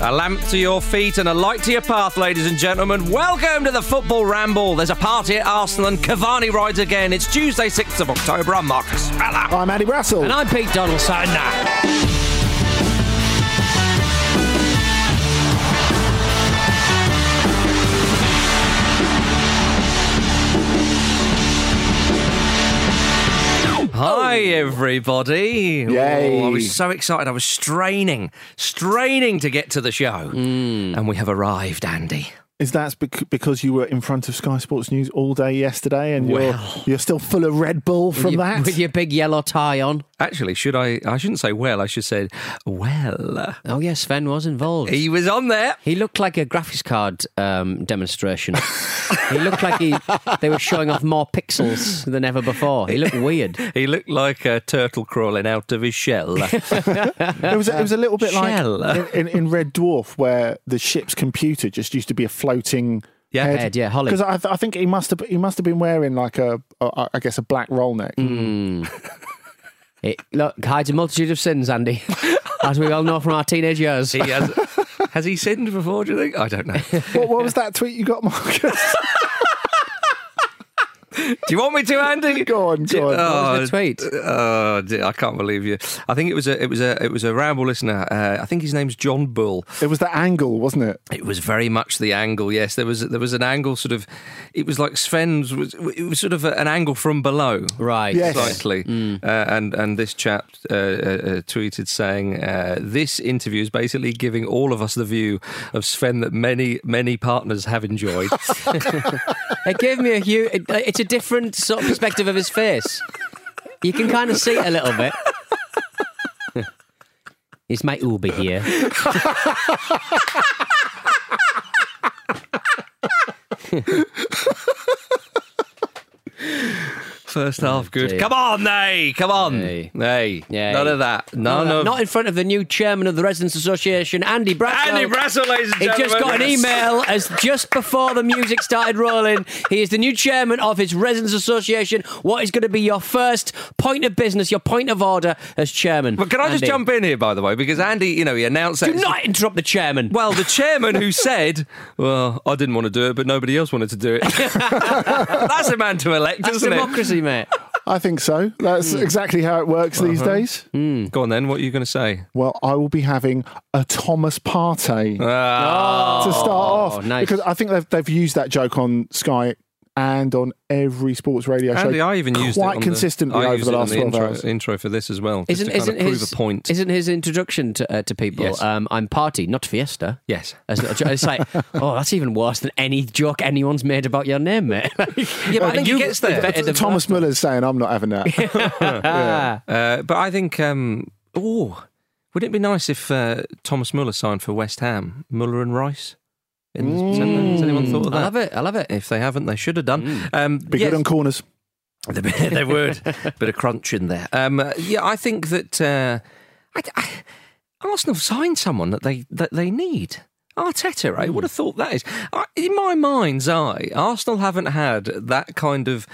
A lamp to your feet and a light to your path, ladies and gentlemen. Welcome to the Football Ramble. There's a party at Arsenal and Cavani rides again. It's Tuesday, 6th of October. I'm Marcus Speller. I'm Andy Brassell. And I'm Pete Donaldson. Hi, everybody. Yay. Oh, I was so excited. I was straining, straining to get to the show. Mm. And we have arrived, Andy. Is that because you were in front of Sky Sports News all day yesterday and you're, you're still full of Red Bull from with your, that? With your big yellow tie on. Actually, should I? I shouldn't say well. I should say well. Oh, yes, Sven was involved. He was on there. He looked like a graphics card um, demonstration. he looked like he they were showing off more pixels than ever before. He looked weird. He looked like a turtle crawling out of his shell. it, was, it was a little bit Shell. like in, in, in Red Dwarf where the ship's computer just used to be a floating Yeah. head. Head, yeah, Holly. Because I, th- I think he must have he must have been wearing like a, a I guess a black roll neck. Mm. It look hides a multitude of sins, Andy, as we all know from our teenage years. he has. Has he sinned before? Do you think? I don't know. what, what was that tweet you got, Marcus? Do you want me to, Andy? go on, go on. What was the tweet? Oh, I can't believe you. I think it was a it was a it was a ramble listener. Uh, I think his name's John Bull. It was the angle, wasn't it? It was very much the angle. Yes, there was there was an angle sort of. It was like Sven's was it was sort of a- an angle from below. Right. Yes. Slightly, uh, and and this chap uh, uh, uh, tweeted saying uh, this interview is basically giving all of us the view of Sven that many many partners have enjoyed. It gave me a huge. It, it's a different sort of perspective of his face. You can kind of see it a little bit. Is my Uber here? First oh, half, good. dear. Come on, nay, come on, Nay. nay, Nay. none of that, none of Not in front of the new chairman of the Residents Association, Andy Brassell. Andy Brassell, ladies and He gentlemen. just got an email as just before the music started rolling. He is the new chairman of his Residents Association. What is going to be your first point of business, your point of order as chairman? But can I just jump in here, by the way, because Andy, you know, he announced that. Do not interrupt the chairman. Well, the chairman who said, "Well, I didn't want to do it, but nobody else wanted to do it." That's a man to elect, That's isn't democracy, mate. I think so. That's Hmm. exactly how it works these Uh-huh. days. it? Go on then. What are you going to say? Well, I will be having a Thomas Partey Ah, to start off Oh, nice. because I think they've they've used that joke on Sky and on every sports radio show. Andy, I even used it quite consistently the, over the last the twelve intro, hours. intro for this as well, Isn't, to isn't of prove his a point. Isn't his introduction to, uh, to people? Yes. Um, I'm party, not fiesta. yes. As It's like, oh, that's even worse than any joke anyone's made about your name, mate. yeah, but I think he gets there. Thomas Muller's saying, "I'm not having that." Ah, Uh, but I think, um, oh, would it be nice if uh, Thomas Muller signed for West Ham, Muller and Rice? In the centre? Has anyone thought of I love it. I love it. If they haven't, they should have done. Um, Be yes. good on corners. They, they would. Bit of crunch in there. Um, uh, yeah, I think that uh, I, I, Arsenal have signed someone that they that they need. Arteta, right? Would have thought that is. I, in my mind's eye, Arsenal haven't had that kind of,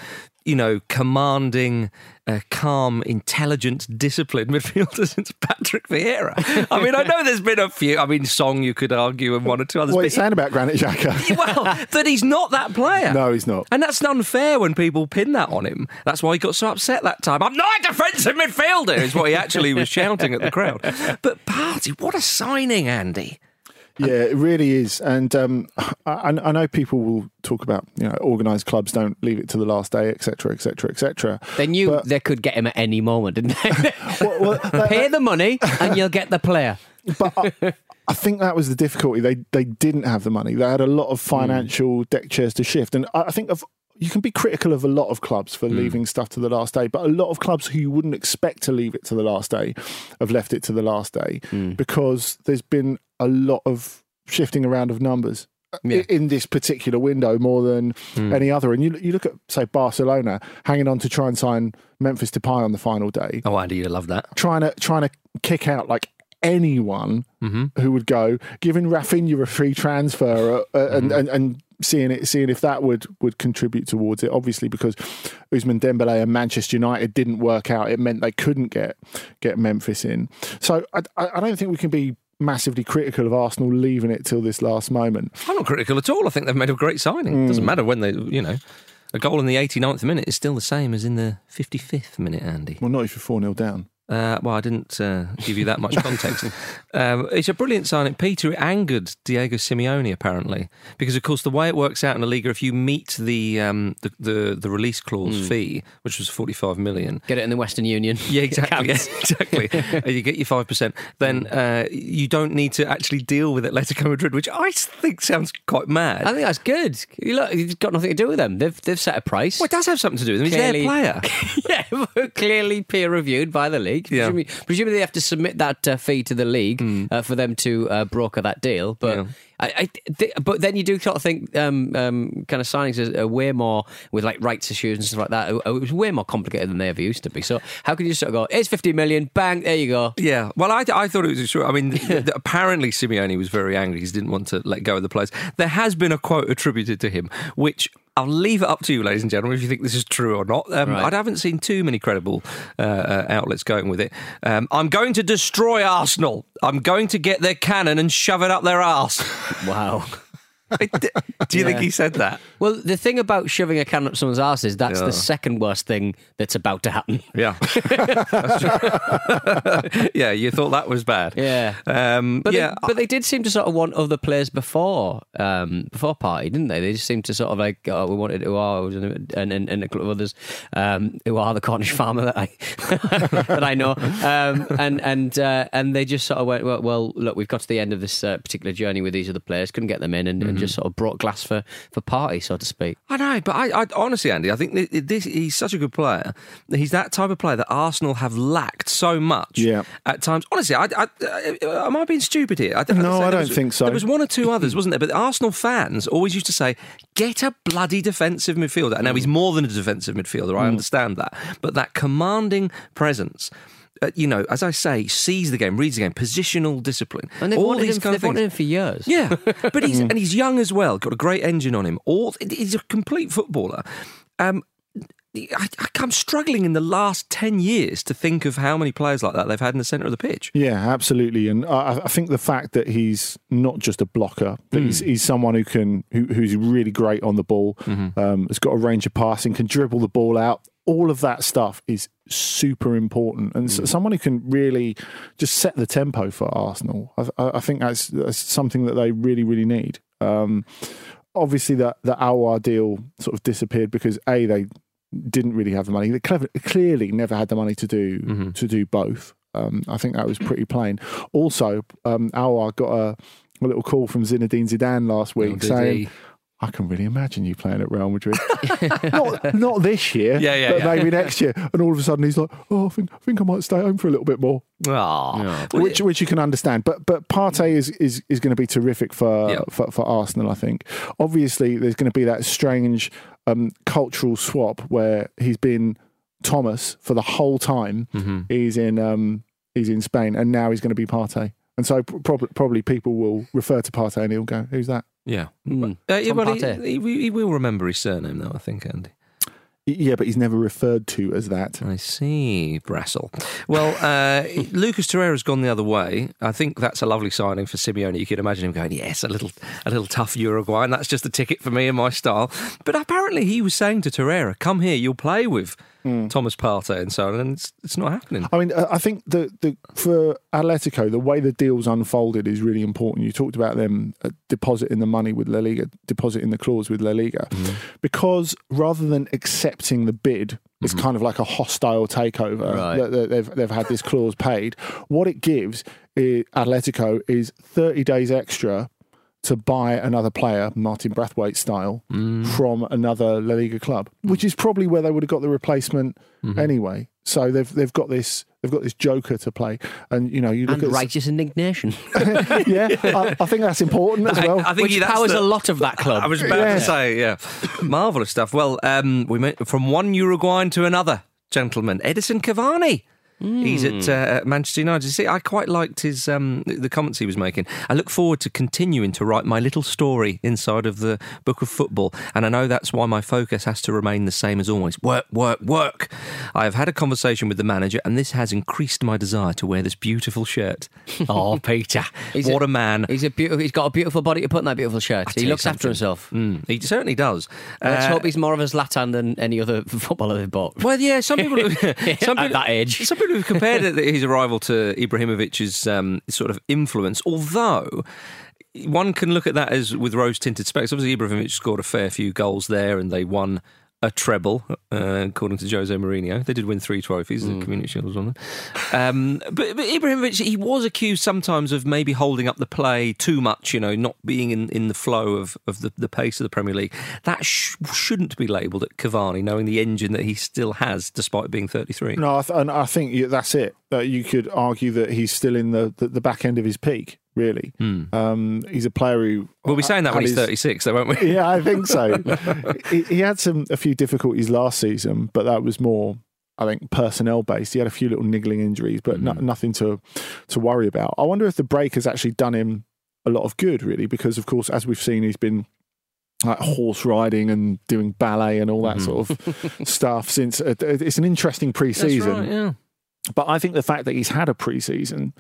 you know, commanding, uh, calm, intelligent, disciplined midfielder since Patrick Vieira. I mean, I know there's been a few. I mean, Song you could argue and one or two others. What are you saying about Granit Xhaka? well, that he's not that player. no, he's not. And that's unfair when people pin that on him. That's why he got so upset that time. I'm not a defensive midfielder, is what he actually was shouting at the crowd. But Partey, what a signing, Andy. Yeah, it really is. And um, I, I know people will talk about you know organised clubs don't leave it to the last day, etc., etc., etc. They knew But- they could get him at any moment, didn't they? Well, well, that- Pay the money and you'll get the player. but I, I think that was the difficulty. They they didn't have the money. They had a lot of financial deck chairs to shift, and I I think of. You can be critical of a lot of clubs for leaving stuff to the last day, but a lot of clubs who you wouldn't expect to leave it to the last day have left it to the last day because there's been a lot of shifting around of numbers Yeah. in this particular window more than any other. And you you look at say Barcelona hanging on to try and sign Memphis Depay on the final day, Oh, Andy, you love that. trying to trying to kick out like anyone Mm-hmm. who would go, giving Rafinha a free transfer, uh, uh, and, and and seeing it, seeing if that would would contribute towards it. Obviously, because Ousmane Dembele and Manchester United didn't work out, it meant they couldn't get get Memphis in. So I, I I don't think we can be massively critical of Arsenal leaving it till this last moment. I'm not critical at all. I think they've made a great signing. It doesn't matter when they, you know, a goal in the 89th minute is still the same as in the 55th minute, Andy. Well, not if you're 4 0 down. Uh, well, I didn't uh, give you that much context. um, it's a brilliant signing. Peter, it angered Diego Simeone apparently because, of course, the way it works out in a Liga, if you meet the um, the, the the release clause fee, which was forty five million, Get it in the Western Union. yeah, exactly, Counts. exactly. You get your five percent, then uh, you don't need to actually deal with Atletico Madrid, which I think sounds quite mad. I think that's good. You look, it's got nothing to do with them. They've they've set a price. well, it does have something to do with them. He's their player. yeah, clearly peer reviewed by the league. Yeah. Presumably, presumably they have to submit that uh, fee to the league uh, for them to uh, broker that deal. But Yeah. I, I th- but then you do sort of think um, um, kind of signings are, are way more with like rights issues and stuff like that. It, it was way more complicated than they ever used to be. So how could you sort of go? It's fifty million, bang, there you go. Yeah, well, I, I thought it was true. I mean, apparently Simeone was very angry. He didn't want to let go of the players. There has been a quote attributed to him, which I'll leave it up to you, ladies and gentlemen, if you think this is true or not. Um, Right. I haven't seen too many credible uh, uh, outlets going with it. Um, I'm going to destroy Arsenal. I'm going to get their cannon and shove it up their arse. Wow. Do you think he said that? Well, the thing about shoving a can up someone's arse is that's Yeah. the second worst thing that's about to happen. Yeah. That's true. yeah, you thought that was bad. Yeah. Um, But yeah. they, but they did seem to sort of want other players before um, before Partey, didn't they? They just seemed to sort of like oh, we wanted who are and and, and a couple of others um, who are the Cornish farmer that I that I know, um, and and uh, and they just sort of went well, well look we've got to the end of this uh, particular journey with these other players, couldn't get them in, and, and just sort of brought glass for for party, so to speak. I know, but I, I honestly, Andy, I think thi- this, he's such a good player. He's that type of player that Arsenal have lacked so much. Yeah. At times, honestly, I, I, uh, am I being stupid here? I, No, there I don't was- think so. There was one or two others, wasn't there? But the Arsenal fans always used to say, "Get a bloody defensive midfielder." And now he's more than a defensive midfielder. Mm. I understand that, but that commanding presence. Uh, you know, as I say, sees the game, reads the game, positional discipline, And they've all wanted these him, kind of they've wanted things. him for years. Yeah, but he's Mm. and he's young as well. Got a great engine on him. All he's a complete footballer. Um, I, I'm struggling in the last ten years to think of how many players like that they've had in the centre of the pitch. Yeah, absolutely. And I, I think the fact that he's not just a blocker, but he's, he's someone who can who, who's really great on the ball, um, has got a range of passing, can dribble the ball out. All of that stuff is super important, and s someone who can really just set the tempo for Arsenal. I, I think that's, that's something that they really, really need. Um, obviously, that the Aouar deal sort of disappeared because a they didn't really have the money. They clever, clearly never had the money to do to do both. Um, I think that was pretty plain. Also, um, Aouar got a, a little call from Zinedine Zidane last week Oh, saying, he? "I can really imagine you playing at Real Madrid. not not this year, Yeah, yeah, but yeah. maybe next year." And all of a sudden, he's like, "Oh, I think I think I might stay home for a little bit more." Aw. Well, which which you can understand. But but Partey is is, is going to be terrific for, Yeah. for for Arsenal. I think. Obviously, there's going to be that strange um, cultural swap where he's been Thomas for the whole time. Mm-hmm. He's in um, he's in Spain, and now he's going to be Partey. And so probably probably people will refer to Partey and he'll go, "Who's that?" Yeah. Mm. Uh, yeah, Tom well, he, he, he will remember his surname though. I think, Andy. Yeah, but he's never referred to as that. I see, Brassell. Well, uh, Lucas Torreira's gone the other way. I think that's a lovely signing for Simeone. You could imagine him going, "Yes, a little, a little tough Uruguay, and that's just the ticket for me and my style." But apparently, he was saying to Torreira, "Come here, you'll play with Thomas Partey and so on," and it's, it's not happening. I mean, uh, I think the, the for Atletico, the way the deals unfolded is really important. You talked about them uh, depositing the money with La Liga, depositing the clause with La Liga, because rather than accepting the bid, it's kind of like a hostile takeover. Right. That, that they've they've had this clause paid. What it gives i Atletico is thirty days extra. To buy another player, Martin Braithwaite style, from another La Liga club, which is probably where they would have got the replacement anyway. So they've they've got this they've got this joker to play, and you know you look And at righteous indignation, yeah, I, I think that's important as well. I think which that's powers the- a lot of that club. I was about Yeah. to say, yeah, marvelous stuff. Well, um, we went from one Uruguayan to another, gentlemen. Edinson Cavani He's at uh, Manchester United. See, I quite liked his um, the comments he was making. I look forward to continuing to write my little story inside of the book of football, and I know that's why my focus has to remain the same as always: work, work, work. I have had a conversation with the manager, and this has increased my desire to wear this beautiful shirt. oh, Peter, He's what a- a, man! He's a beautiful. He's got a beautiful body to put in that beautiful shirt. tell He looks after himself. Mm, he certainly does. Let's Uh, hope he's more of a Zlatan than any other footballer they've bought. Well, yeah, some people some At that age. Some people have compared his arrival to Ibrahimovic's um, sort of influence, although. One can look at that as with rose tinted specs. Obviously, Ibrahimovic scored a fair few goals there, and they won a treble, uh, according to Jose Mourinho. They did win three trophies, the Community Shield was one them. Um, but, but Ibrahimovic, he was accused sometimes of maybe holding up the play too much, you know, not being in, in the flow of, of the, the pace of the Premier League. That sh- shouldn't be labelled at Cavani, knowing the engine that he still has, despite being 33. No, I th- and I think that's it. That you could argue that he's still in the, the, the back end of his peak. Really, um, he's a player who. We'll be saying that when he's 36, though, won't we? Yeah, I think so. he, he had some a few difficulties last season, but that was more, I think, personnel based. He had a few little niggling injuries, but no, nothing to to worry about. I wonder if the break has actually done him a lot of good, really, because of course, as we've seen, he's been like horse riding and doing ballet and all that sort of stuff since uh, it's an interesting pre-season. That's right, yeah. But I think the fact that he's had a pre-season,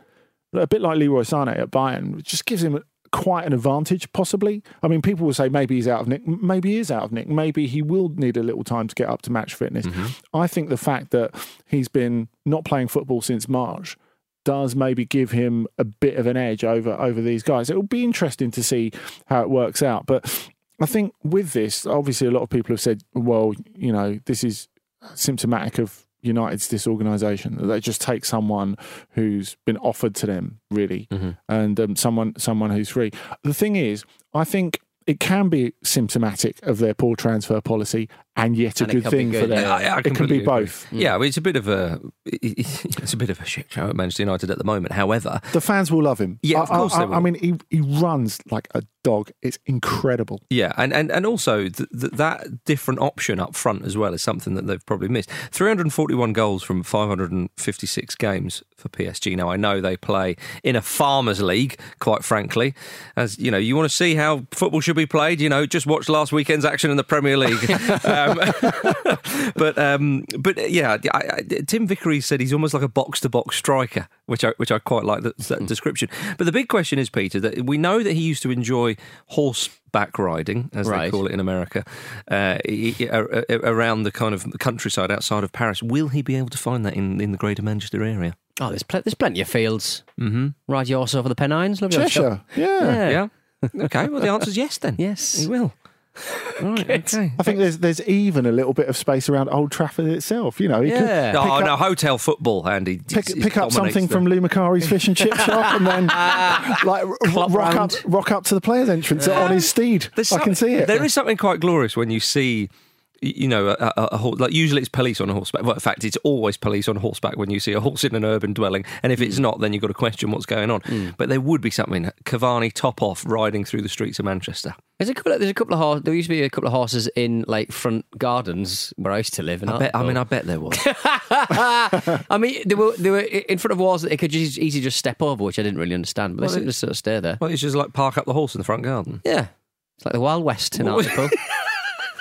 a bit like Leroy Sané at Bayern, just gives him quite an advantage, possibly. I mean, people will say maybe he's out of nick. Maybe he is out of nick. Maybe he will need a little time to get up to match fitness. Mm-hmm. I think the fact that he's been not playing football since March does maybe give him a bit of an edge over over these guys. It'll be interesting to see how it works out. But I think with this, obviously, a lot of people have said, well, you know, this is symptomatic of United's disorganisation. That they just take someone who's been offered to them, really, and um, someone someone who's free. The thing is, I think it can be symptomatic of their poor transfer policy, and yet a And good thing for them. yeah. I- I it can be agree. both. Yeah, well, it's a bit of a it's a bit of a shit show at Manchester United at the moment. However, The fans will love him. Yeah, I- of course I, they will. I mean, he he runs like a dog. It's incredible. yeah, and and and also th- th- that different option up front as well is something that they've probably missed. 341 goals from 556 games for PSG. Now I know they play in a farmers league, quite frankly. As you know, you want to see how football should be played. You know, just watch last weekend's action in the Premier League. Uh, um, but um, but yeah, I, I, Tim Vickery said he's almost like a box to box striker, which I which I quite like that, that description. But the big question is, Peter, that we know that he used to enjoy horseback riding, as they call it in America, uh, he- he- a- a- around the kind of countryside outside of Paris. Will he be able to find that in, in the Greater Manchester area? Oh, there's, pl- there's plenty of fields. Mm-hmm. Ride your horse over the Pennines. Lovely Cheshire, yeah. Yeah. okay. Well, the answer is yes. Then Yes. he will. Right. Okay. I think there's there's even a little bit of space around Old Trafford itself. You know, he could Yeah. pick Oh up, no, hotel football, Andy. pick, It pick up something the- from Lou Macari's fish and chip shop, and then like r- rock round. up rock up to the players' entrance on his um, steed. There's I can see it. There is something quite glorious when you see, y- you know, a, a, a horse. Like usually it's police on a horseback. Well, in fact, it's always police on horseback when you see a horse in an urban dwelling. And if Hmm. it's not, then you've got to question what's going on. But there would be something Cavani top off riding through the streets of Manchester. There's a couple. Of, there's a couple of horses. There used to be a couple of horses in like front gardens where I used to live. In I, bet, I mean, I bet there was. I mean, they were they were in front of walls that they could just easily just step over, which I didn't really understand. But Well, they seem it- to sort of stay there. well, it's just like park up the horse in the front garden. Yeah, it's like the Wild West in Hartlepool.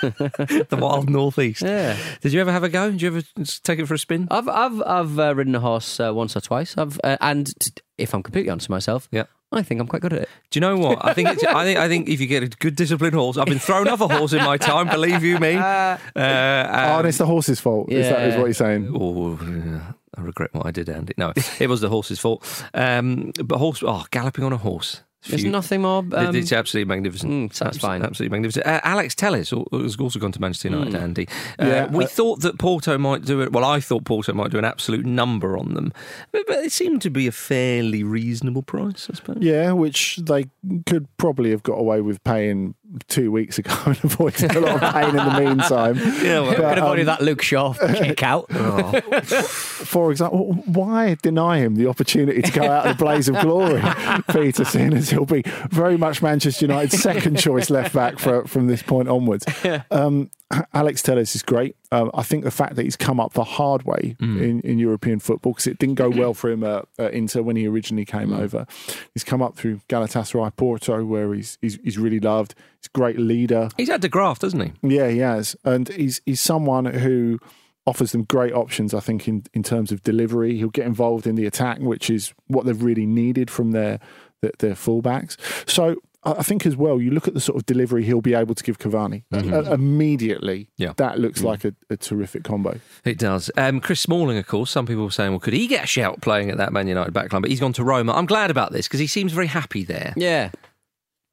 the wild northeast. Yeah. Did you ever have a go? Did you ever take it for a spin? I've I've I've uh, ridden a horse uh, once or twice. I've uh, and t- if I'm completely honest with myself, Yeah. I think I'm quite good at it. Do you know what? I think it's, I think I think if you get a good disciplined horse, I've been thrown off a horse in my time. Believe you me. Uh, oh, and it's the horse's fault. Is that is what you're saying? Oh, yeah, I regret what I did, Andy. No, it was the horse's fault. Um, but horse, oh, galloping on a horse. There's Few- nothing more. Um, it's absolutely magnificent. mm, that's Abs- fine. Absolutely magnificent. Uh, Alex Telles has also gone to Manchester United, Andy. Uh, Yeah, we uh, thought that Porto might do it. Well, I thought Porto might do an absolute number on them, but, but it seemed to be a fairly reasonable price, I suppose. Yeah, which they could probably have got away with paying two weeks ago and avoided a lot of pain in the meantime. Yeah, well, could have um, that Luke Shaw kick out. oh, For example, why deny him the opportunity to go out in a blaze of glory, Peter, seeing as he'll be very much Manchester United's second choice left back for, from this point onwards? Um, Alex Telles is great. Um, I think the fact that he's come up the hard way in, in European football because it didn't go well for him at, at Inter when he originally came over. He's come up through Galatasaray, Porto, where he's he's, he's really loved. He's a great leader. He's had to graft, hasn't he? Yeah, he has, and he's he's someone who offers them great options. I think in in terms of delivery, he'll get involved in the attack, which is what they've really needed from their their, their fullbacks. So. I I think as well, you look at the sort of delivery he'll be able to give Cavani Uh, immediately. Yeah. that looks like a, a terrific combo. It does. Um, Chris Smalling, of course. Some people were saying, well, could he get a shout playing at that Man United backline? But he's gone to Roma. I'm glad about this because he seems very happy there. Yeah.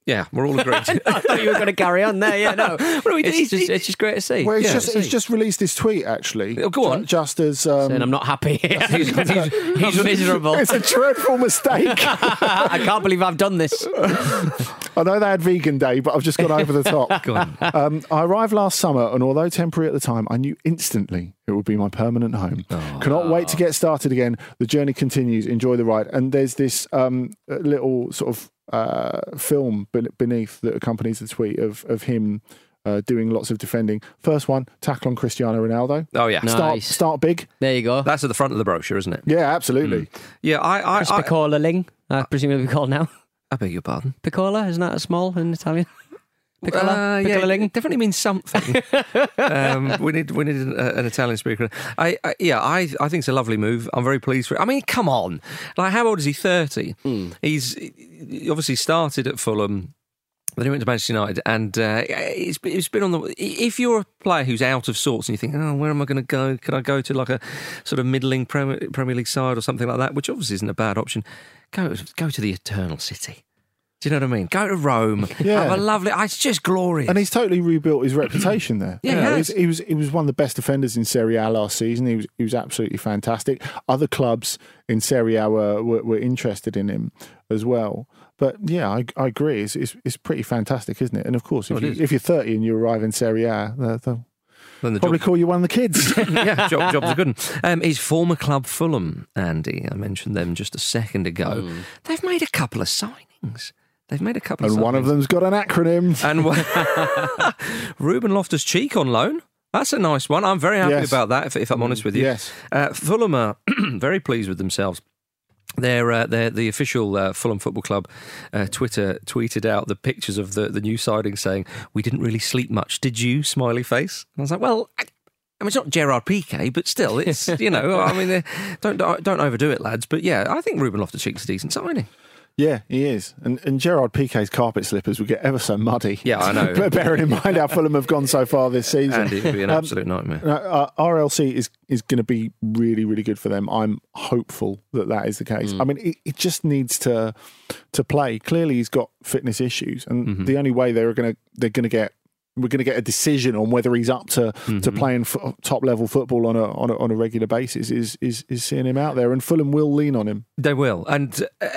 Yeah, we're all agreed. I thought you were going to carry on there. Yeah, no. do we do? it's, He's- just, it's just great to see. Well, he's Yeah, just he's just released this tweet actually. Oh, go on. Just as um, and I'm not happy. he's, he's- He's miserable. it's a dreadful mistake. I can't believe I've done this. I know they had vegan day, but I've just gone over the top. Go. Um, I arrived last summer, and although temporary at the time, I knew instantly it would be my permanent home. Cannot wait to get started again. The journey continues. Enjoy the ride. And there's this um, little sort of uh, film beneath that accompanies the tweet of of him. Uh, doing lots of defending. First one, tackle on Cristiano Ronaldo. Oh, yeah. No. Start, start big. There you go. That's at the front of the brochure, isn't it? Yeah, absolutely. Yeah, I, I, Chris I, Piccola Ling, I presume it'll be called now. I beg your pardon. Piccola, isn't that a small in Italian? Piccola? Uh, yeah, Piccola it definitely means something. um, we need we need an, uh, an Italian speaker. I, I yeah, I I think it's a lovely move. I'm very pleased for it. I mean, come on, like how old is he? Thirty. He's he obviously started at Fulham. Then he went to Manchester United, and uh, it's, it's been on the. If you're a player who's out of sorts and you think, oh, where am I going to go? Can I go to like a sort of middling Premier, Premier League side or something like that? Which obviously isn't a bad option. Go go to the Eternal City. Do you know what I mean? Go to Rome. Yeah. Have a lovely. It's just glorious. And he's totally rebuilt his reputation there. Yeah, You he know, has. he's- he was he was one of the best defenders in Serie A last season. He was he was absolutely fantastic. Other clubs in Serie A were, were, were interested in him as well. But yeah, I, I agree. It's, it's it's pretty fantastic, isn't it? And of course, if, Well, you, if you're 30 and you arrive in Serie A, they'll Then the probably job, call you one of the kids. yeah, job, job's a good one. Um, his former club Fulham, Andy. I mentioned them just a second ago. They've made a couple of signings. They've made a couple of and of one of them's got an acronym. And Ruben Loftus Cheek on loan. That's a nice one. I'm very happy Yes. about that, if, if I'm honest with you. Yes. Uh, Fulham are very pleased with themselves. They're, uh, they're the official uh, Fulham Football Club uh, Twitter tweeted out the pictures of the, the new siding saying, We didn't really sleep much, did you? Smiley face. And I was like, Well, I, I mean, it's not Gerard Piqué, but still, it's, you know, I mean, don't, don't overdo it, lads. But yeah, I think Ruben Loftus Cheek's a decent signing. Yeah, he is. And and Gerard Pique's carpet slippers would get ever so muddy. Yeah, I know. But bearing in mind how Fulham have gone so far this season. And it would be an Um, absolute nightmare. Uh, RLC is is going to be really really good for them. I'm hopeful that that is the case. I mean, it, it just needs to to play. Clearly, he's got fitness issues, and the only way they're going to they're going to get we're going to get a decision on whether he's up to to playing fo- top level football on a, on a on a regular basis is is is seeing him out there, and Fulham will lean on him. They will. And uh,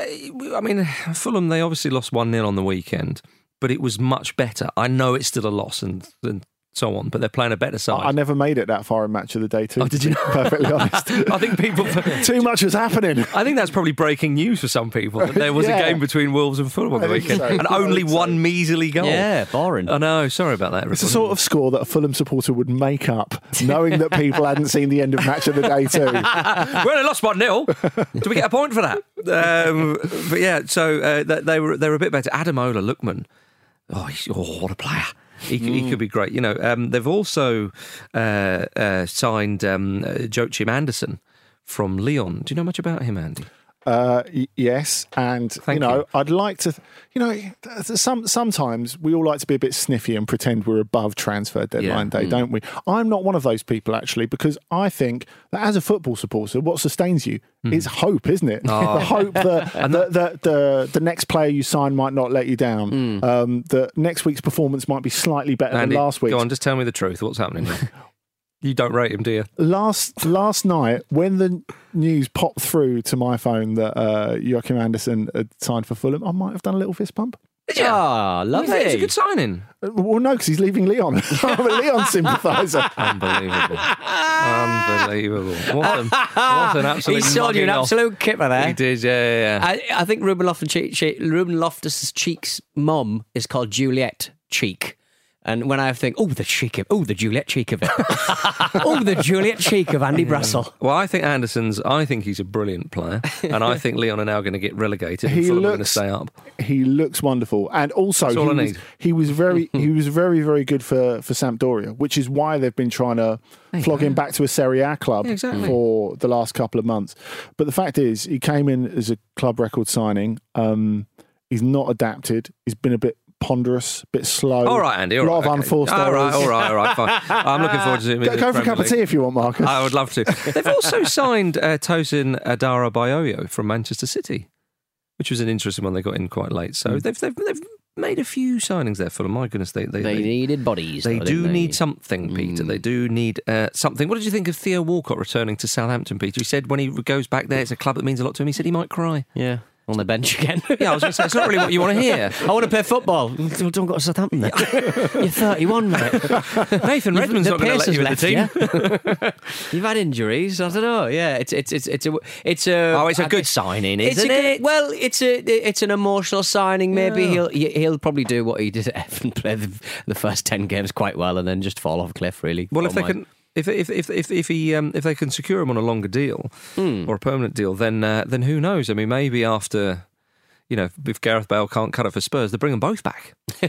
I mean, Fulham, they obviously lost 1 0 on the weekend, but it was much better. I know it's still a loss and, and so on, but they're playing a better side. I never made it that far in match of the day. Too. Oh, did you to be Perfectly honest. I think people. Too much was happening. I think that's probably breaking news for some people. That there was Yeah. a game between Wolves and Fulham on the weekend, so. and only one measly goal. Yeah, boring. I know. Sorry about that. It's the sort of score that a Fulham supporter would make up, knowing that people hadn't seen the end of match of the day too. we only lost one 0 Do we get a point for that? Um, but yeah, so uh, they, they were they were a bit better. Ademola Lookman, oh, he's, oh what a player! He, he could be great. You know, um, they've also uh, uh, signed um, uh, Joachim Andersen from Lyon. Do you know much about him, Andy? Uh, y- yes, and Thank you know, you. I'd like to. You know, some sometimes we all like to be a bit sniffy and pretend we're above transfer deadline Yeah. day, don't we? I'm not one of those people actually, because I think that as a football supporter, what sustains you is hope, isn't it? Oh. The hope that, that, that the the next player you sign might not let you down. Um, that next week's performance might be slightly better Andy, than last week. go on, just tell me the truth. What's happening? here? you don't rate him, do you? last last night when the news popped through to my phone that uh, Joachim Andersen had signed for Fulham, I might have done a little fist pump. Did you? Ah, You think It's a good signing. Uh, Well, no, because he's leaving Lyon. I'm a Lyon sympathiser. Unbelievable. Unbelievable. What an, what an absolute He sold you an off. absolute kipper there. He did, yeah, yeah, yeah. I, I think Ruben Loftus Cheek, Cheek, Ruben Loftus Cheek's mum is called Juliet Cheek. And when I think, oh, the cheek of, oh, the Juliet cheek of it, oh, the Juliet cheek of Andy Brassell. Well, I think Andersen's. I think he's a brilliant player, and I think Lyon are now going to get relegated. He and Fulham are going to looks- stay up. He looks wonderful, and also he was, he was very he was very very good for for Sampdoria, which is why they've been trying to flog him back to a Serie A club Yeah, exactly. for the last couple of months. But the fact is, he came in as a club record signing. Um, he's not adapted. He's been a bit ponderous, a bit slow. All right, Andy. All a lot right, of okay. unforced All right, errors. all right, all right, fine. I'm looking forward to seeing him. Go, go for a Premier cup of tea if you want, Marcus. I would love to. They've also signed uh, Tosin Adarabioyo from Manchester City, which was an interesting one. They got in quite late, so they've, they've they've made a few signings there. For my goodness, they they, They they, needed bodies. they though, do they? need something, Peter. They do need uh, something. What did you think of Theo Walcott returning to Southampton, Peter? He said when he goes back there, it's a club that means a lot to him. He said he might cry. Yeah, on the bench again. Yeah, I was going to say it's not really what you want to hear. I want to play football. Don't don't go to Southampton then. You're 31, mate. Nathan Redmond's the not going to let you in the has team. left you. You've had injuries. I don't know. Yeah, it's it's it's it's a it's a Oh, it's a I good signing, isn't a it? Well, it's a it's an emotional signing. Maybe Yeah. he'll he- he'll probably do what he did at Everton, play the, the first ten games quite well, and then just fall off a cliff. Really. Well, if they my- can, if if if if if he um, if they can secure him on a longer deal Hmm. or a permanent deal, then uh, then who knows? I mean, maybe after. You know, if Gareth Bale can't cut it for Spurs, they bring them both back.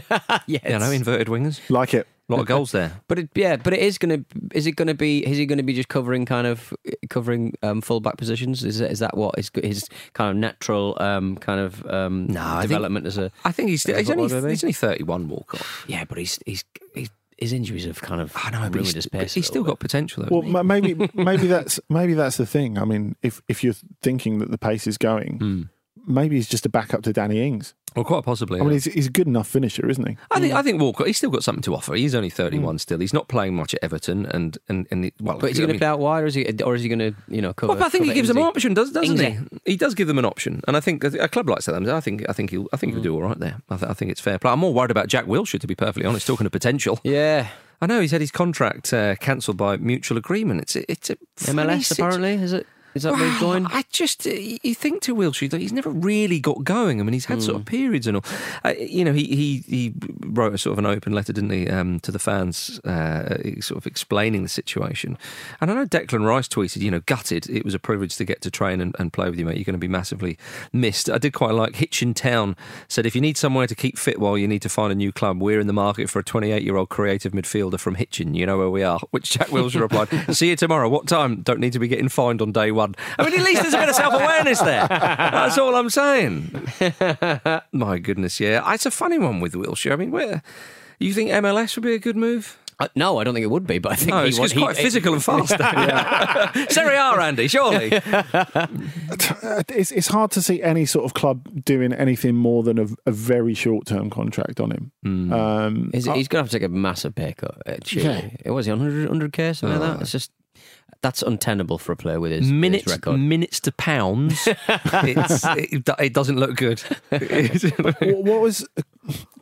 yes. You know, inverted wingers. like it. A lot of goals there. But it, yeah, but it is going to. Is it going to be? Is he going to be just covering kind of covering um, fullback positions? Is that, is that what his his kind of natural um, kind of um, No, I think- development as a? I think he's Yeah, he's only would it be? he's only thirty one. Walcott. Yeah, but he's he's, he's his injuries have kind of I know, but ruined he's, his pace. he's still little got potential. Though, Well, he? maybe maybe that's maybe that's the thing. I mean, if if you're thinking that the pace is going, Hmm. Maybe he's just a backup to Danny Ings. well, quite possibly. I mean, yeah. he's, he's a good enough finisher, isn't he? I think I think Walcott. He's still got something to offer. He's only thirty one still. He's not playing much at Everton, and and and he- well, But is he going to play out wide, or is he, or is he going to, you know, cover? Well, I think he cover gives them an option, does, doesn't he? Ings. He does give them an option, and I think a club like Southampton, I think I think he'll I think he'll do Mm. all right there. I, th- I think it's fair play. I'm more worried about Jack Wilshere, to be perfectly honest. Talking of potential, Yeah, I know he's had his contract uh, cancelled by mutual agreement. It's a, it's a MLS situ- apparently is it? Is that where he's going? I just uh, you think to Wilshere that he's never really got going. I mean, he's had sort of Hmm. periods and all. Uh, you know, he, he he wrote a sort of an open letter, didn't he, um, to the fans, uh, sort of explaining the situation. And I know Declan Rice tweeted, you know, gutted. It was a privilege to get to train and, and play with you, mate. You're going to be massively missed. I did quite like Hitchin Town said, if you need somewhere to keep fit while you need to find a new club, we're in the market for a 28 year old creative midfielder from Hitchin. You know where we are. Which Jack Wilshere replied, "See you tomorrow. What time? Don't need to be getting fined on day one." I mean, at least there's a bit of self awareness there. That's all I'm saying. My goodness, yeah, it's a funny one with Wilshere. I mean, where you think MLS would be a good move? Uh, no, I don't think it would be. But I think No, he it's, wa- it's he- quite physical and fast. yeah. Serie A, Andy, surely. Uh, It's it's hard to see any sort of club doing anything more than a, a very short term contract on him. Hmm. Um, He's, he's going to have to take a massive pay cut. uh. Yeah. It was he 100 k something like that. It's just that's untenable for a player with his minutes, his record. minutes to pounds. it's, it, it doesn't look good. what, what was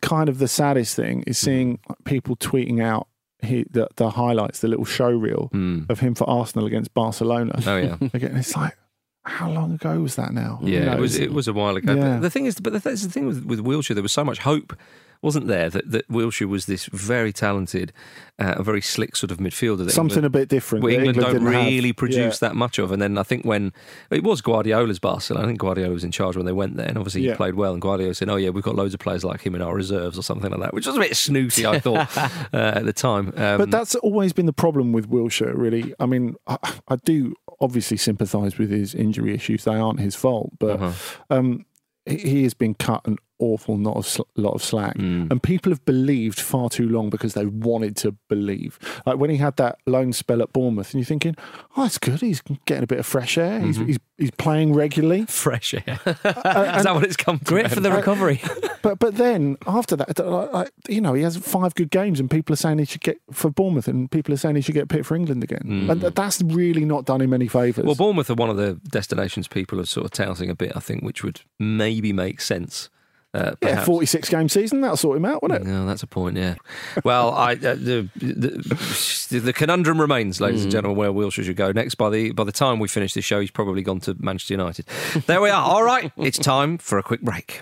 kind of the saddest thing is seeing people tweeting out he, the, the highlights, the little show reel hmm. of him for Arsenal against Barcelona. oh yeah. Again, it's like, how long ago was that now? Yeah, You know, it was it was a while ago. Yeah. But the thing is, but the, that's the thing with with Wilshere, there was so much hope, wasn't there? That that Wilshere was this very talented, uh, a very slick sort of midfielder. That something England, a bit different. well, that England, don't didn't have. really produce Yeah. that much of. And then I think when it was Guardiola's Barcelona, I think Guardiola was in charge when they went there, and obviously he played well. And Guardiola said, "Oh yeah, we've got loads of players like him in our reserves or something like that," which was a bit snooty, I thought uh, at the time. Um, But that's always been the problem with Wilshere, really. I mean, I, I do obviously sympathise with his injury issues. They aren't his fault, but Uh-huh. um, he, he has been cut an awful lot of, sl- lot of slack. Mm. And people have believed far too long because they wanted to believe. Like when he had that loan spell at Bournemouth, and you're thinking, oh, that's good. He's getting a bit of fresh air. He's, Mm-hmm. he's, he's playing regularly. fresh air. is that what it's come to? Great for the recovery. But but then after that, like, like, you know, he has five good games, and people are saying he should get for Bournemouth, and people are saying he should get picked for England again. And that's really not done him any favours. Mm. Well, Bournemouth are one of the destinations people are sort of touting a bit, I think, which would maybe make sense. Uh, yeah, 46 game season, that'll sort him out, won't it? No, that's a point. Yeah. Well, I uh, the, the the conundrum remains, ladies and gentlemen, where Wilshere should go next. By the by the time we finish this show, he's probably gone to Manchester United. There we are. All right, it's time for a quick break.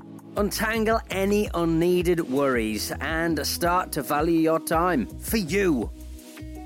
Untangle any unneeded worries and start to value your time for you.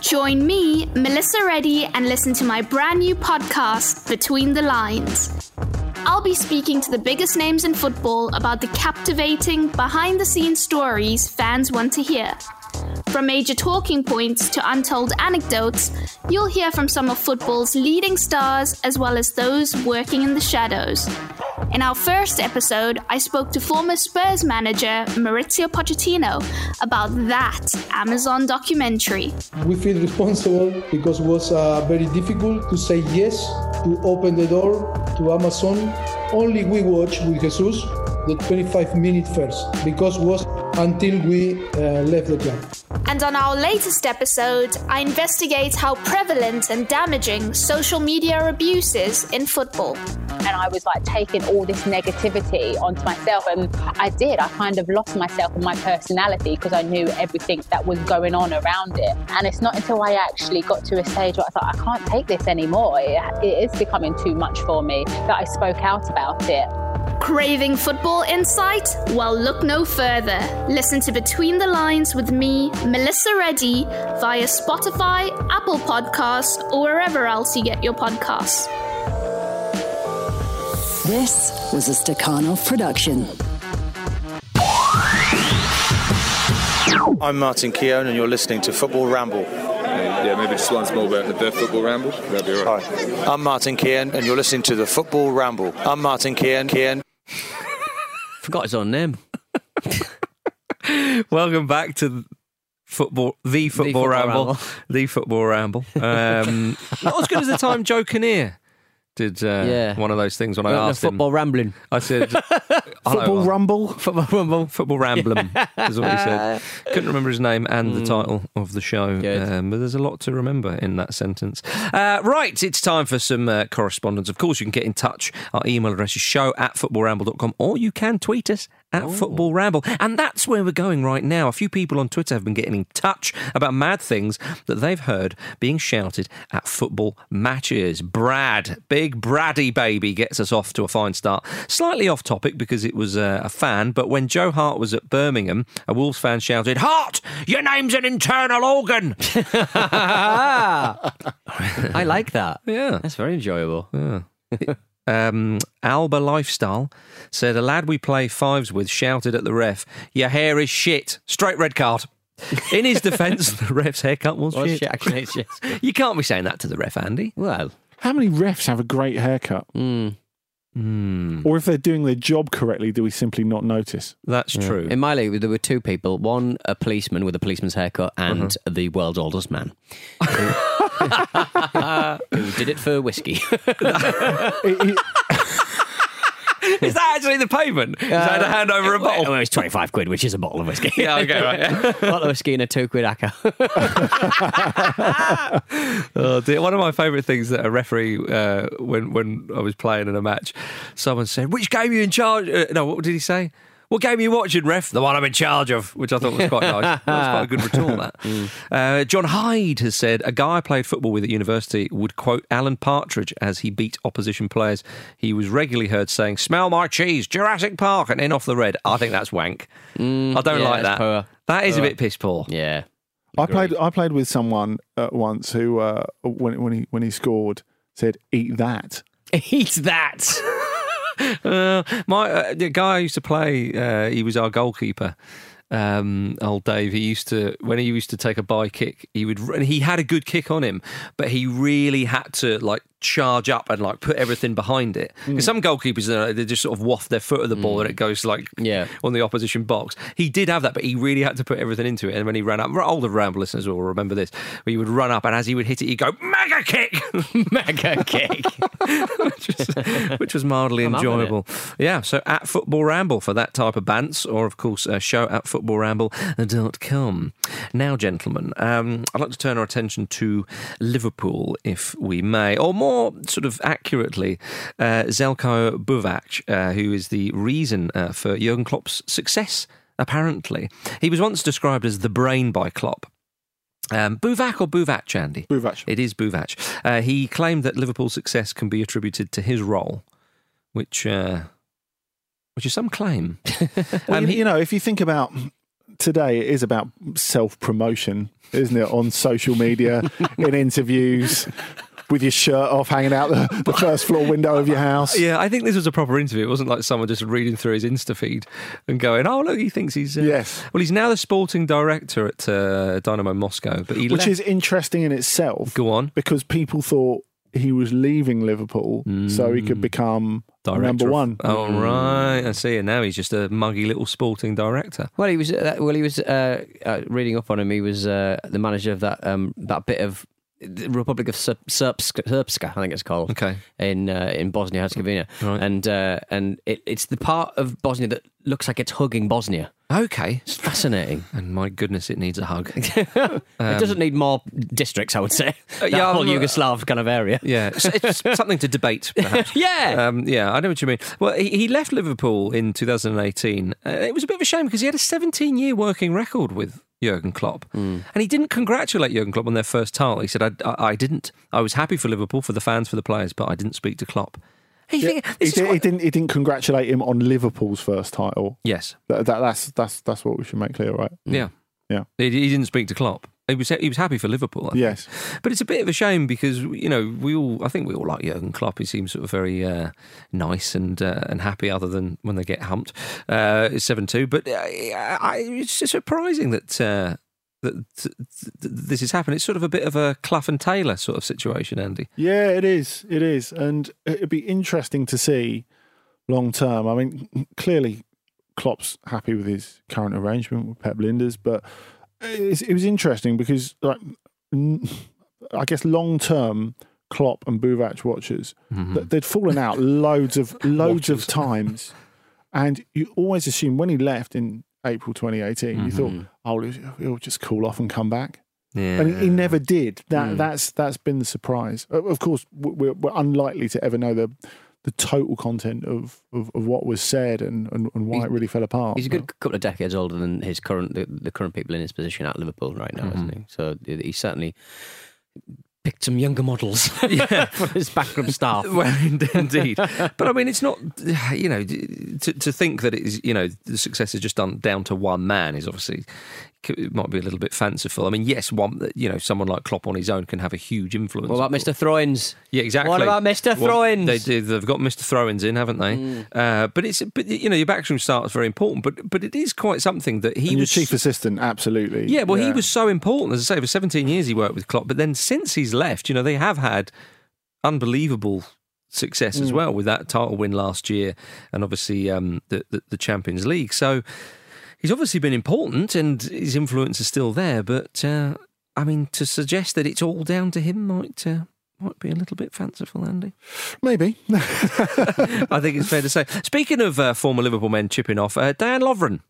Join me, Melissa Reddy, and listen to my brand new podcast, Between the Lines. I'll be speaking to the biggest names in football about the captivating, behind the scenes stories fans want to hear. From major talking points to untold anecdotes, you'll hear from some of football's leading stars as well as those working in the shadows. In our first episode, I spoke to former Spurs manager Mauricio Pochettino about that Amazon documentary. We feel responsible because it was uh, very difficult to say yes, to open the door to Amazon. Only we watch with Jesus the 25 minute first because was until we uh, left the club. And on our latest episode, I investigate how prevalent and damaging social media abuse is in football. And I was like taking all this negativity onto myself, and I did. I kind of lost myself and my personality because I knew everything that was going on around it. And it's not until I actually got to a stage where I thought, I can't take this anymore. It, it is becoming too much for me that I spoke out about it. Craving football insight? Well, look no further. Listen to Between the Lines with me, Melissa Reddy, via Spotify, Apple Podcasts, or wherever else you get your podcasts. This was a Stakhanov production. I'm Martin Keown, and you're listening to Football Ramble. Uh, yeah, maybe just once more about the Football Ramble. That'd be all right. Hi, I'm Martin Keown, and you're listening to the Football Ramble. I'm Martin Keown. Keown. Forgot his own name. Welcome back to football, the football, Football ramble, Ramble. the football ramble. Um, not as good as the time Joe Kinnear did uh, Yeah. one of those things when I Welcome to asked him. football rambling. I said, Football rumble. Football rumble. Football Ramblem is what he said. Couldn't remember his name and the title of the show, um, but there's a lot to remember in that sentence. Uh, right, it's time for some uh, correspondence. Of course, you can get in touch. Our email address is show at footballramble.com or you can tweet us at Football Ramble. And that's where we're going right now. A few people on Twitter have been getting in touch about mad things that they've heard being shouted at football matches. Brad, big Braddy baby, gets us off to a fine start. Slightly off topic because it was uh, a fan, but when Joe Hart was at Birmingham, a Wolves fan shouted, "Hart, your name's an internal organ." I like that. Yeah. That's very enjoyable. Yeah. Um, Alba Lifestyle said a lad we play fives with shouted at the ref, "Your hair is shit." Straight red card. In his defence, the ref's haircut was Was shit. shit, actually, it's shit. You can't be saying that to the ref, Andy. Well, How many refs have a great haircut? mm, Hmm. Or if they're doing their job correctly, do we simply not notice? That's true. in my league, there were two people. One, a policeman with a policeman's haircut, and Uh-huh. the world's oldest man. who, who did it for whiskey. Is that actually the payment? Is that to hand over a bottle? Well, it's 25 quid, which is a bottle of whiskey. Yeah, okay, right. yeah. bottle of whiskey and a two quid acca. Oh, dear. One of my favourite things that a referee, uh, when when I was playing in a match, someone said, "Which game are you in charge?" Uh, no, what did he say? What game are you watching, ref? The one I'm in charge of, which I thought was quite nice. That was quite a good retort. That. Uh, John Hyde has said a guy I played football with at university would quote Alan Partridge as he beat opposition players. He was regularly heard saying, "Smell my cheese, Jurassic Park," and in off the red. I think that's wank. I don't yeah, like that. poor. That is a bit piss poor. yeah. I played. I played with someone uh, once who, uh, when when he when he scored, said, "Eat that." Eat that. Uh, my uh, the guy I used to play, uh, he was our goalkeeper. Um, old Dave, he used to when he used to take a by kick, he would he had a good kick on him, but he really had to like charge up and like put everything behind it. Because some goalkeepers, uh, they just sort of waft their foot at the ball and it goes like Yeah. on the opposition box. He did have that, but he really had to put everything into it. And when he ran up, older Ramble listeners will remember this, where he would run up and as he would hit it, he'd go mega kick, Mega kick. which, was, which was mildly I'm enjoyable. Yeah, so at Football Ramble for that type of bants, or of course, uh, show at footballramble.com. Now, gentlemen, um, I'd like to turn our attention to Liverpool, if we may, or more sort of accurately, uh, Zeljko Buvac, uh, who is the reason uh, for Jurgen Klopp's success, apparently. He was once described as the brain by Klopp. Um, Buvac or Buvac, Andy? Buvac. It is Buvac. Uh, he claimed that Liverpool's success can be attributed to his role, which uh, which is some claim. Well, Um, you, he- you know, if you think about today, it is about self promotion, isn't it? On social media, in interviews, with your shirt off, hanging out the, the first floor window of your house. Yeah, I think this was a proper interview. It wasn't like someone just reading through his Insta feed and going, "Oh, look, he thinks he's." Uh... Yes. Well, he's now the sporting director at uh, Dynamo Moscow, but he Which left- is interesting in itself. Go on. Because people thought he was leaving Liverpool so he could become director number of- one. Oh right, I see. And now he's just a muggy little sporting director. Well, he was. Uh, well, he was uh, uh, reading up on him. He was uh, the manager of that um, that bit of the Republic of Srpska, Srpska, I think it's called. Okay. In uh, in Bosnia Herzegovina, Right. and uh, and it, it's the part of Bosnia that looks like it's hugging Bosnia. Okay. It's fascinating. And my goodness, it needs a hug. it doesn't need more districts, I would say. Uh, that yeah, whole Yugoslav kind of area. Yeah, it's, it's something to debate, perhaps. Yeah. um, yeah, I know what you mean. Well, he, he left Liverpool in 2018. Uh, it was a bit of a shame because he had a 17 year working record with Jurgen Klopp, Hmm. and he didn't congratulate Jurgen Klopp on their first title. He said, I, I, "I didn't. I was happy for Liverpool, for the fans, for the players, but I didn't speak to Klopp." Hey, you think- He, did, he didn't. He didn't congratulate him on Liverpool's first title. yes, That, that, that's that's that's what we should make clear, right? yeah, Yeah. He, he didn't speak to Klopp. He was he was happy for Liverpool. I think. Yes. But it's a bit of a shame because you know we all I think we all like Jurgen Klopp. He seems sort of very uh, nice and uh, and happy, other than when they get humped. Uh, it's seven two, but uh, I, it's just surprising that. Uh, that th- th- this has happened. It's sort of a bit of a Clough and Taylor sort of situation, Andy. Yeah, it is. It is, and it'd be interesting to see long term. I mean, clearly, Klopp's happy with his current arrangement with Pep Lijnders, but it was interesting because, like, n- I guess long term, Klopp and Buvac watchers th- they'd fallen out loads of loads of times, and you always assume when he left in April 2018, you thought, oh, he'll- just cool off and come back. Yeah, And he, never did. That Mm. that's that's been the surprise. Of course, we're, we're unlikely to ever know the the total content of, of, of what was said and, and, and why He's- it really fell apart. He's a good couple of decades older than his current the, the current people in his position at Liverpool right now, isn't mm-hmm. he? So he certainly picked some younger models for his backroom staff. Well, indeed. But I mean, it's not, you know, to, to think that it is, you know, the success is just done down to one man is obviously, it might be a little bit fanciful. I mean, yes, one, that you know, someone like Klopp on his own can have a huge influence. What about Mr. Throw-ins? Yeah, exactly. What about Mr. Well, they do. They've got Mr. Throw-ins in, haven't they? Mm. Uh, but it's, but you know, your backroom start is very important. But but it is quite something that he and your was chief assistant, absolutely. Yeah, well, he was so important. As I say, for 17 years he worked with Klopp, but then since he's left, you know, they have had unbelievable success as Mm. well with that title win last year, and obviously um, the, the the Champions League. So he's obviously been important, and his influence is still there. But uh, I mean, to suggest that it's all down to him might. Uh, might be a little bit fanciful, Andy. Maybe. I think it's fair to say. Speaking of uh, former Liverpool men chipping off, uh, Dejan Lovren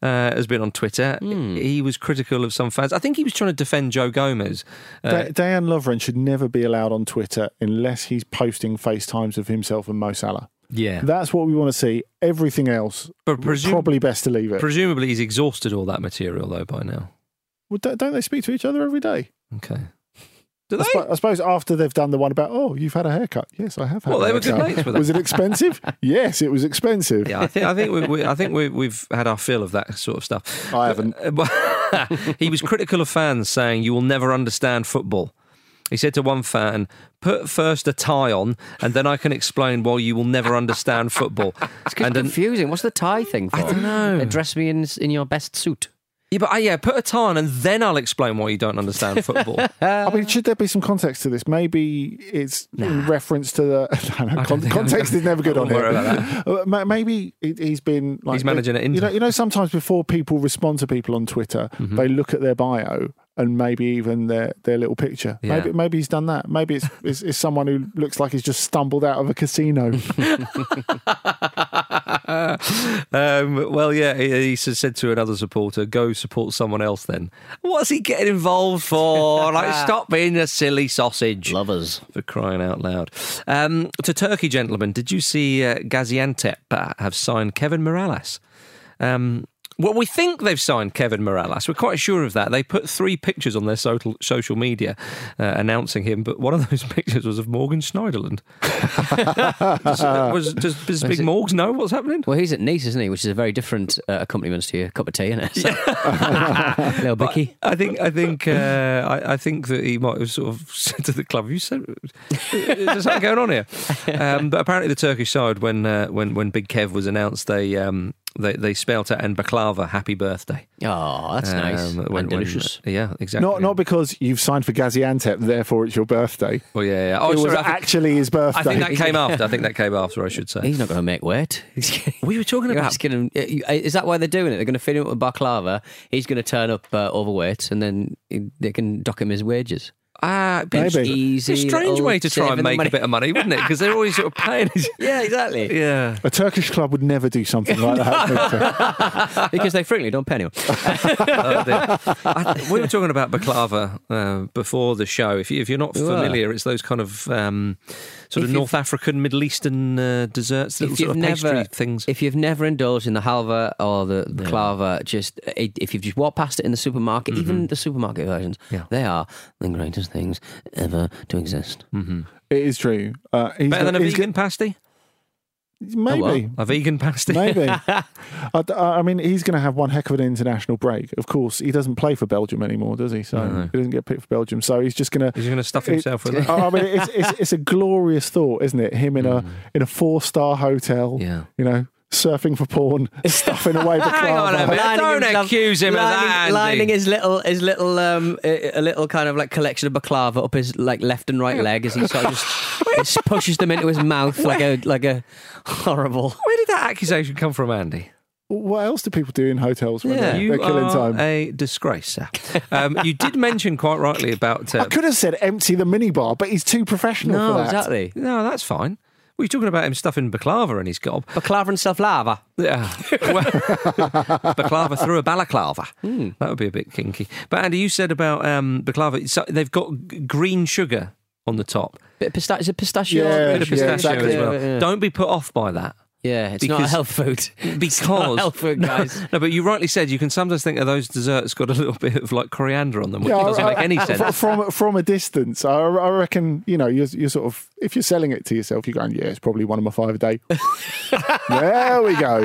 uh, has been on Twitter. He was critical of some fans. I think he was trying to defend Joe Gomez. Uh, Da- Dejan Lovren should never be allowed on Twitter unless he's posting FaceTimes of himself and Mo Salah. Yeah. That's what we want to see. Everything else, But probably best to leave it. Presumably he's exhausted all that material, though, by now. Well, don't don't they speak to each other every day? Okay. I, spo- I suppose after they've done the one about, oh, you've had a haircut. Yes, I have had. Well, a they were good haircut. mates with Was it expensive? yes, it was expensive. Yeah, I think I think we, we, I think we, we've had our fill of that sort of stuff. I haven't. he was critical of fans, saying, "You will never understand football." He said to one fan, "Put first a tie on, and then I can explain why you will never understand football." It's confusing. What's the tie thing for? I don't know. Dress me in in your best suit. Yeah, but uh, yeah, put a tie on, and then I'll explain why you don't understand football. I mean, should there be some context to this? Maybe it's in reference to the no, no, con- think- context is never good on won't here. worry about Uh, ma- Maybe it- he's been like He's managing it You know, you know, sometimes before people respond to people on Twitter, Mm-hmm. they look at their bio and maybe even their their little picture. Yeah. Maybe maybe he's done that. Maybe it's, it's it's someone who looks like he's just stumbled out of a casino. um, well, yeah, he, he said to another supporter, "Go support someone else." Then, what's he getting involved for? like, stop being a silly sausage. Lovren for crying out loud. Um, to Turkey, gentlemen, did you see uh, Gaziantep uh, have signed Kevin Mirallas? Um, well, we think they've signed Kevin Mirallas. We're quite sure of that. They put three pictures on their social social media uh, announcing him, but one of those pictures was of Morgan Schneiderlin. does, uh, was, does, does Big it- Morgs know what's happening? Well, he's at Nice, isn't he? Which is a very different uh, accompaniment to your cup of tea, isn't it? Little But Bicky. I think I think uh, I, I think that he might have sort of said to the club, "Have "You said there's something going on here." Um, but apparently, the Turkish side, when uh, when when Big Kev was announced, they um, they they spelt out and baklava, happy birthday. Oh, that's nice Um, and delicious. yeah, exactly. not not because you've signed for Gaziantep, therefore it's your birthday. Well, yeah, yeah. Oh, it was sorry, I think- actually his birthday. I think that came after. I think that came after. I should say. He's not going to make weight. we were talking about. asking him. uh, Is that why they're doing it? They're going to feed him with baklava. He's going to turn up uh, overweight, and then they can dock him his wages. Ah, Maybe. it's Easy a strange way to try and make a bit of money, wouldn't it? Because they're always sort of paying. Yeah, exactly. yeah. A Turkish club would never do something like that. Because they frequently don't pay anyone. Oh. I, we were talking about baklava uh, before the show. If, you, if you're not You are. familiar, it's those kind of um, sort If of North African, Middle Eastern uh, desserts, little if sort you've of pastry never things. if you've never indulged in the halva or the baklava, just if you've just walked past it in the supermarket, even the supermarket versions, Mm-hmm. Yeah. they are the greatest things ever to exist. Mm-hmm. It is true. Uh, he's Better than a he's vegan pasty? Maybe. Oh, well. A vegan pasty? Maybe. I, I mean, he's going to have one heck of an international break. Of course, he doesn't play for Belgium anymore, does he? So No. he doesn't get picked for Belgium. So he's just going to. He's going to stuff himself with it. I mean, it's, it's it's a glorious thought, isn't it? Him in a in a four star hotel. Mm. Yeah. You know, surfing for porn, stuffing away. Hang on a baklava. minute. Don't himself- accuse him of lining, that, Andy. lining his little, his little, um, a, a little kind of like collection of baklava up his like left and right leg as he sort of just, just pushes them into his mouth like a like a horrible. Where did that accusation come from, Andy? What else do people do in hotels when Yeah. they're, You they're killing are time? a disgrace, sir. Um, you did mention quite rightly about. Uh, I could have said empty the minibar, but he's too professional for No, that. exactly. no, that's fine. Well, you're talking about him stuffing baklava in his gob. Baklava and self lava. Yeah. Well, baklava through a balaclava. Hmm. That would be a bit kinky. But Andy, you said about um, baklava, so they've got g- green sugar on the top. Bit of pistachio. Is it pistachio? Yeah, Bit of yeah, exactly. as well. Yeah, yeah. Don't be put off by that. Yeah, it's not a health food. Because not health food, guys. No, but you rightly said you can sometimes think of those desserts got a little bit of like coriander on them, which Yeah, doesn't I- make any sense. From from a distance, I, I reckon you know you're, you're sort of if you're selling it to yourself, you're going, yeah, it's probably one of my five a day. there we go.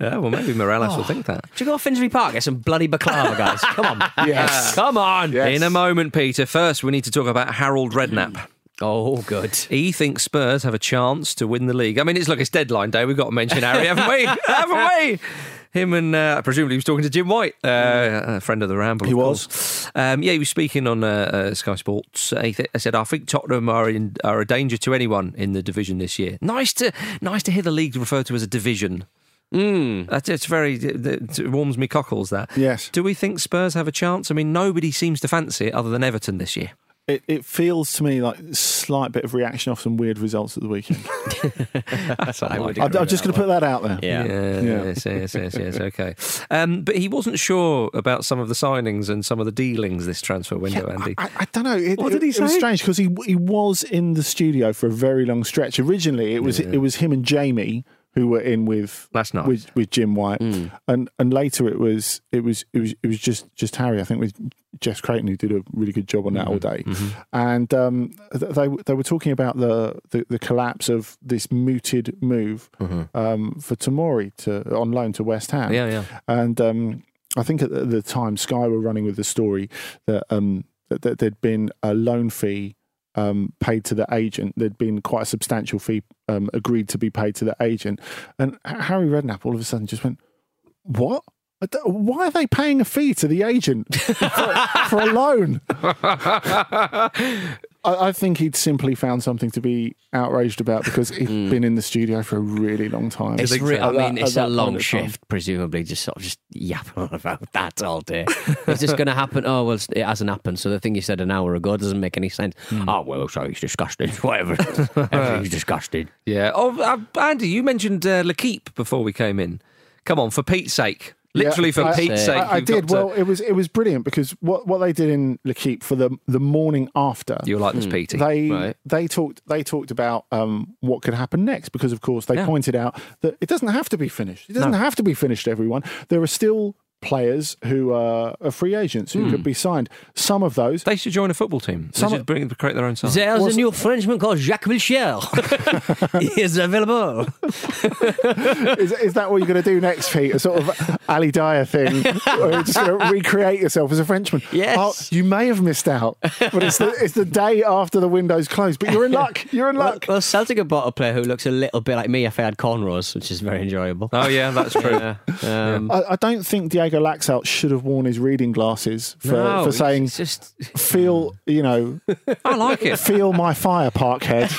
Yeah, well, maybe Mirallas Oh. will think that. Do you go to Finsbury Park? Get some bloody baklava, guys. Come on. Yes. Come on. In a moment, Peter. First, we need to talk about Harold Redknapp. Oh, good. He thinks Spurs have a chance to win the league. I mean, it's like it's deadline day. We've got to mention Harry, haven't we? haven't we? Him and uh, presumably he was talking to Jim White, uh, a friend of the Ramble. He of was. Um, yeah, he was speaking on uh, uh, Sky Sports. He th- I said, "I think Tottenham are in, are a danger to anyone in the division this year." Nice to nice to hear the league referred to as a division. Mm. That's it's very it warms me cockles. That Yes. Do we think Spurs have a chance? I mean, nobody seems to fancy it other than Everton this year. It, it feels to me like a slight bit of reaction off some weird results at the weekend. That's I'm, I'm just going to put that out there. Yeah. Yes, yes, yes, yes. Okay. Um, but he wasn't sure about some of the signings and some of the dealings this transfer window, Andy. I, I don't know. It, What did he it- It was say? strange because he he was in the studio for a very long stretch. Originally, it was Yeah. it was him and Jamie who were in with last night with, with Jim White, Mm. and and later it was it was it was it was just just Harry. I think with Jess Creighton who did a really good job on that all day, Mm-hmm. and um, they they were talking about the, the the collapse of this mooted move um, for Tomori to on loan to West Ham. Mm-hmm. Yeah, yeah. And um, I think at the, the time Sky were running with the story that um, that, that there'd been a loan fee um, paid to the agent. There'd been quite a substantial fee um, agreed to be paid to the agent, and Harry Redknapp all of a sudden just went, "What? Why are they paying a fee to the agent for, for a loan?" I, I think he'd simply found something to be outraged about because he'd been in the studio for a really long time. It's re- I At mean, that- it's a long point of time. shift, presumably, just sort of just yapping on about that all day. Is this going to happen? Oh, well, it hasn't happened. So the thing you said an hour ago doesn't make any sense. Oh, well, sorry, it's disgusting. Whatever. Everything's disgusting. Yeah. Oh, uh, Andy, you mentioned uh, L'Equipe before we came in. Come on, for Pete's sake. Literally, Yeah, for I- Pete's sake. I, I you've did. to- Well, it was it was brilliant because what, what they did in L'Equipe for the the morning after. You were like this, Petey. They Right. they talked they talked about um, what could happen next because of course they Yeah. pointed out that it doesn't have to be finished. It doesn't No. have to be finished. Everyone, there are still players who are, are free agents who Hmm. could be signed. Some of those They should join a football team. They Some- should bring, create their own side. There's Was- a new Frenchman called Jacques Wilshere. he is available. is, is that what you're going to do next, Pete? A sort of Ali Dia thing, where you're just going to recreate yourself as a Frenchman. Yes. Oh, you may have missed out, but it's the, it's the day after the window's closed. But you're in luck. You're in Well, luck. well, Celtic have bought a player who looks a little bit like me if I had cornrows, which is very enjoyable. Oh, yeah, that's true. Yeah. Um, I, I don't think Diego Laxalt should have worn his reading glasses for, No, for saying just feel you know I like it. feel my fire parkhead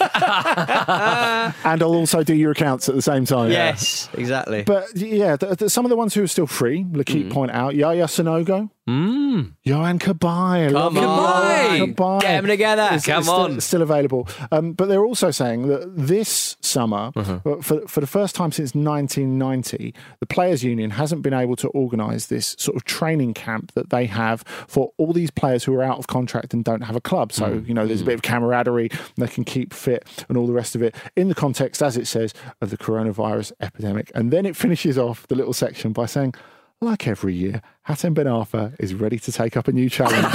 and I'll also do your accounts at the same time yes, exactly. but yeah the, the, some of the ones who are still free L'Equipe mm. point out Yaya Sanogo Mm. Yohan Cabaye Come on. Cabaye. Get 'em together. Is- Come still, on. still available um, but they're also saying that this summer Uh-huh. uh, for, for the first time since 1990 the players union hasn't been able to organise this sort of training camp that they have for all these players who are out of contract and don't have a club so Mm. you know there's a bit of camaraderie they can keep fit and all the rest of it in the context as it says of the coronavirus epidemic and then it finishes off the little section by saying like every year, Hatem Ben Arfa is ready to take up a new challenge.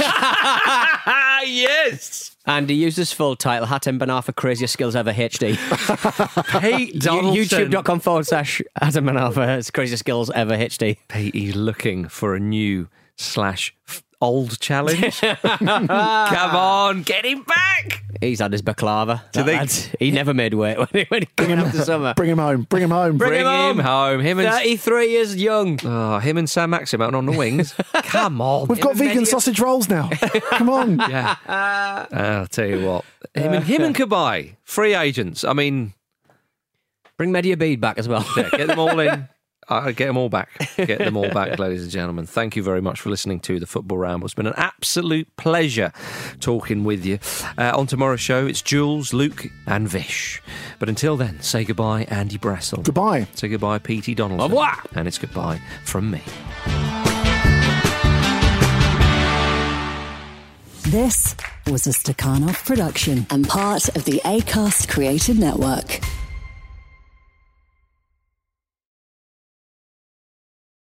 yes. And he used his full title, Hatem Ben Arfa Craziest Skills Ever HD. Pete Donaldson. YouTube.com forward slash Hatem Ben Arfa Craziest Skills Ever HD. Pete, he's looking for a new slash f- old challenge. Come on, get him back. He's had his baklava. Do you That he never made weight when he, when he came after summer. bring him home. Bring him home. Bring, him him home. Him and 33 years young. oh, him and Saint-Maximin out on the wings. Come on. We've Him got and vegan Mehdi- sausage rolls now. Come on. Yeah. I'll tell you what. Him and him and uh, Cabaye, free agents. I mean, Bring Mehdi Abeid back as well. yeah, get them all in. Uh, get them all back. Get them all back, ladies and gentlemen. Thank you very much for listening to the Football Ramble. It's been an absolute pleasure talking with you. Uh, on tomorrow's show, it's Jules, Luke, and Vish. But until then, say goodbye, Andy Brassell. Goodbye. Say goodbye, Petey Donaldson. Au revoir. And it's goodbye from me. This was a Stakhanov production and part of the ACAST Creative Network.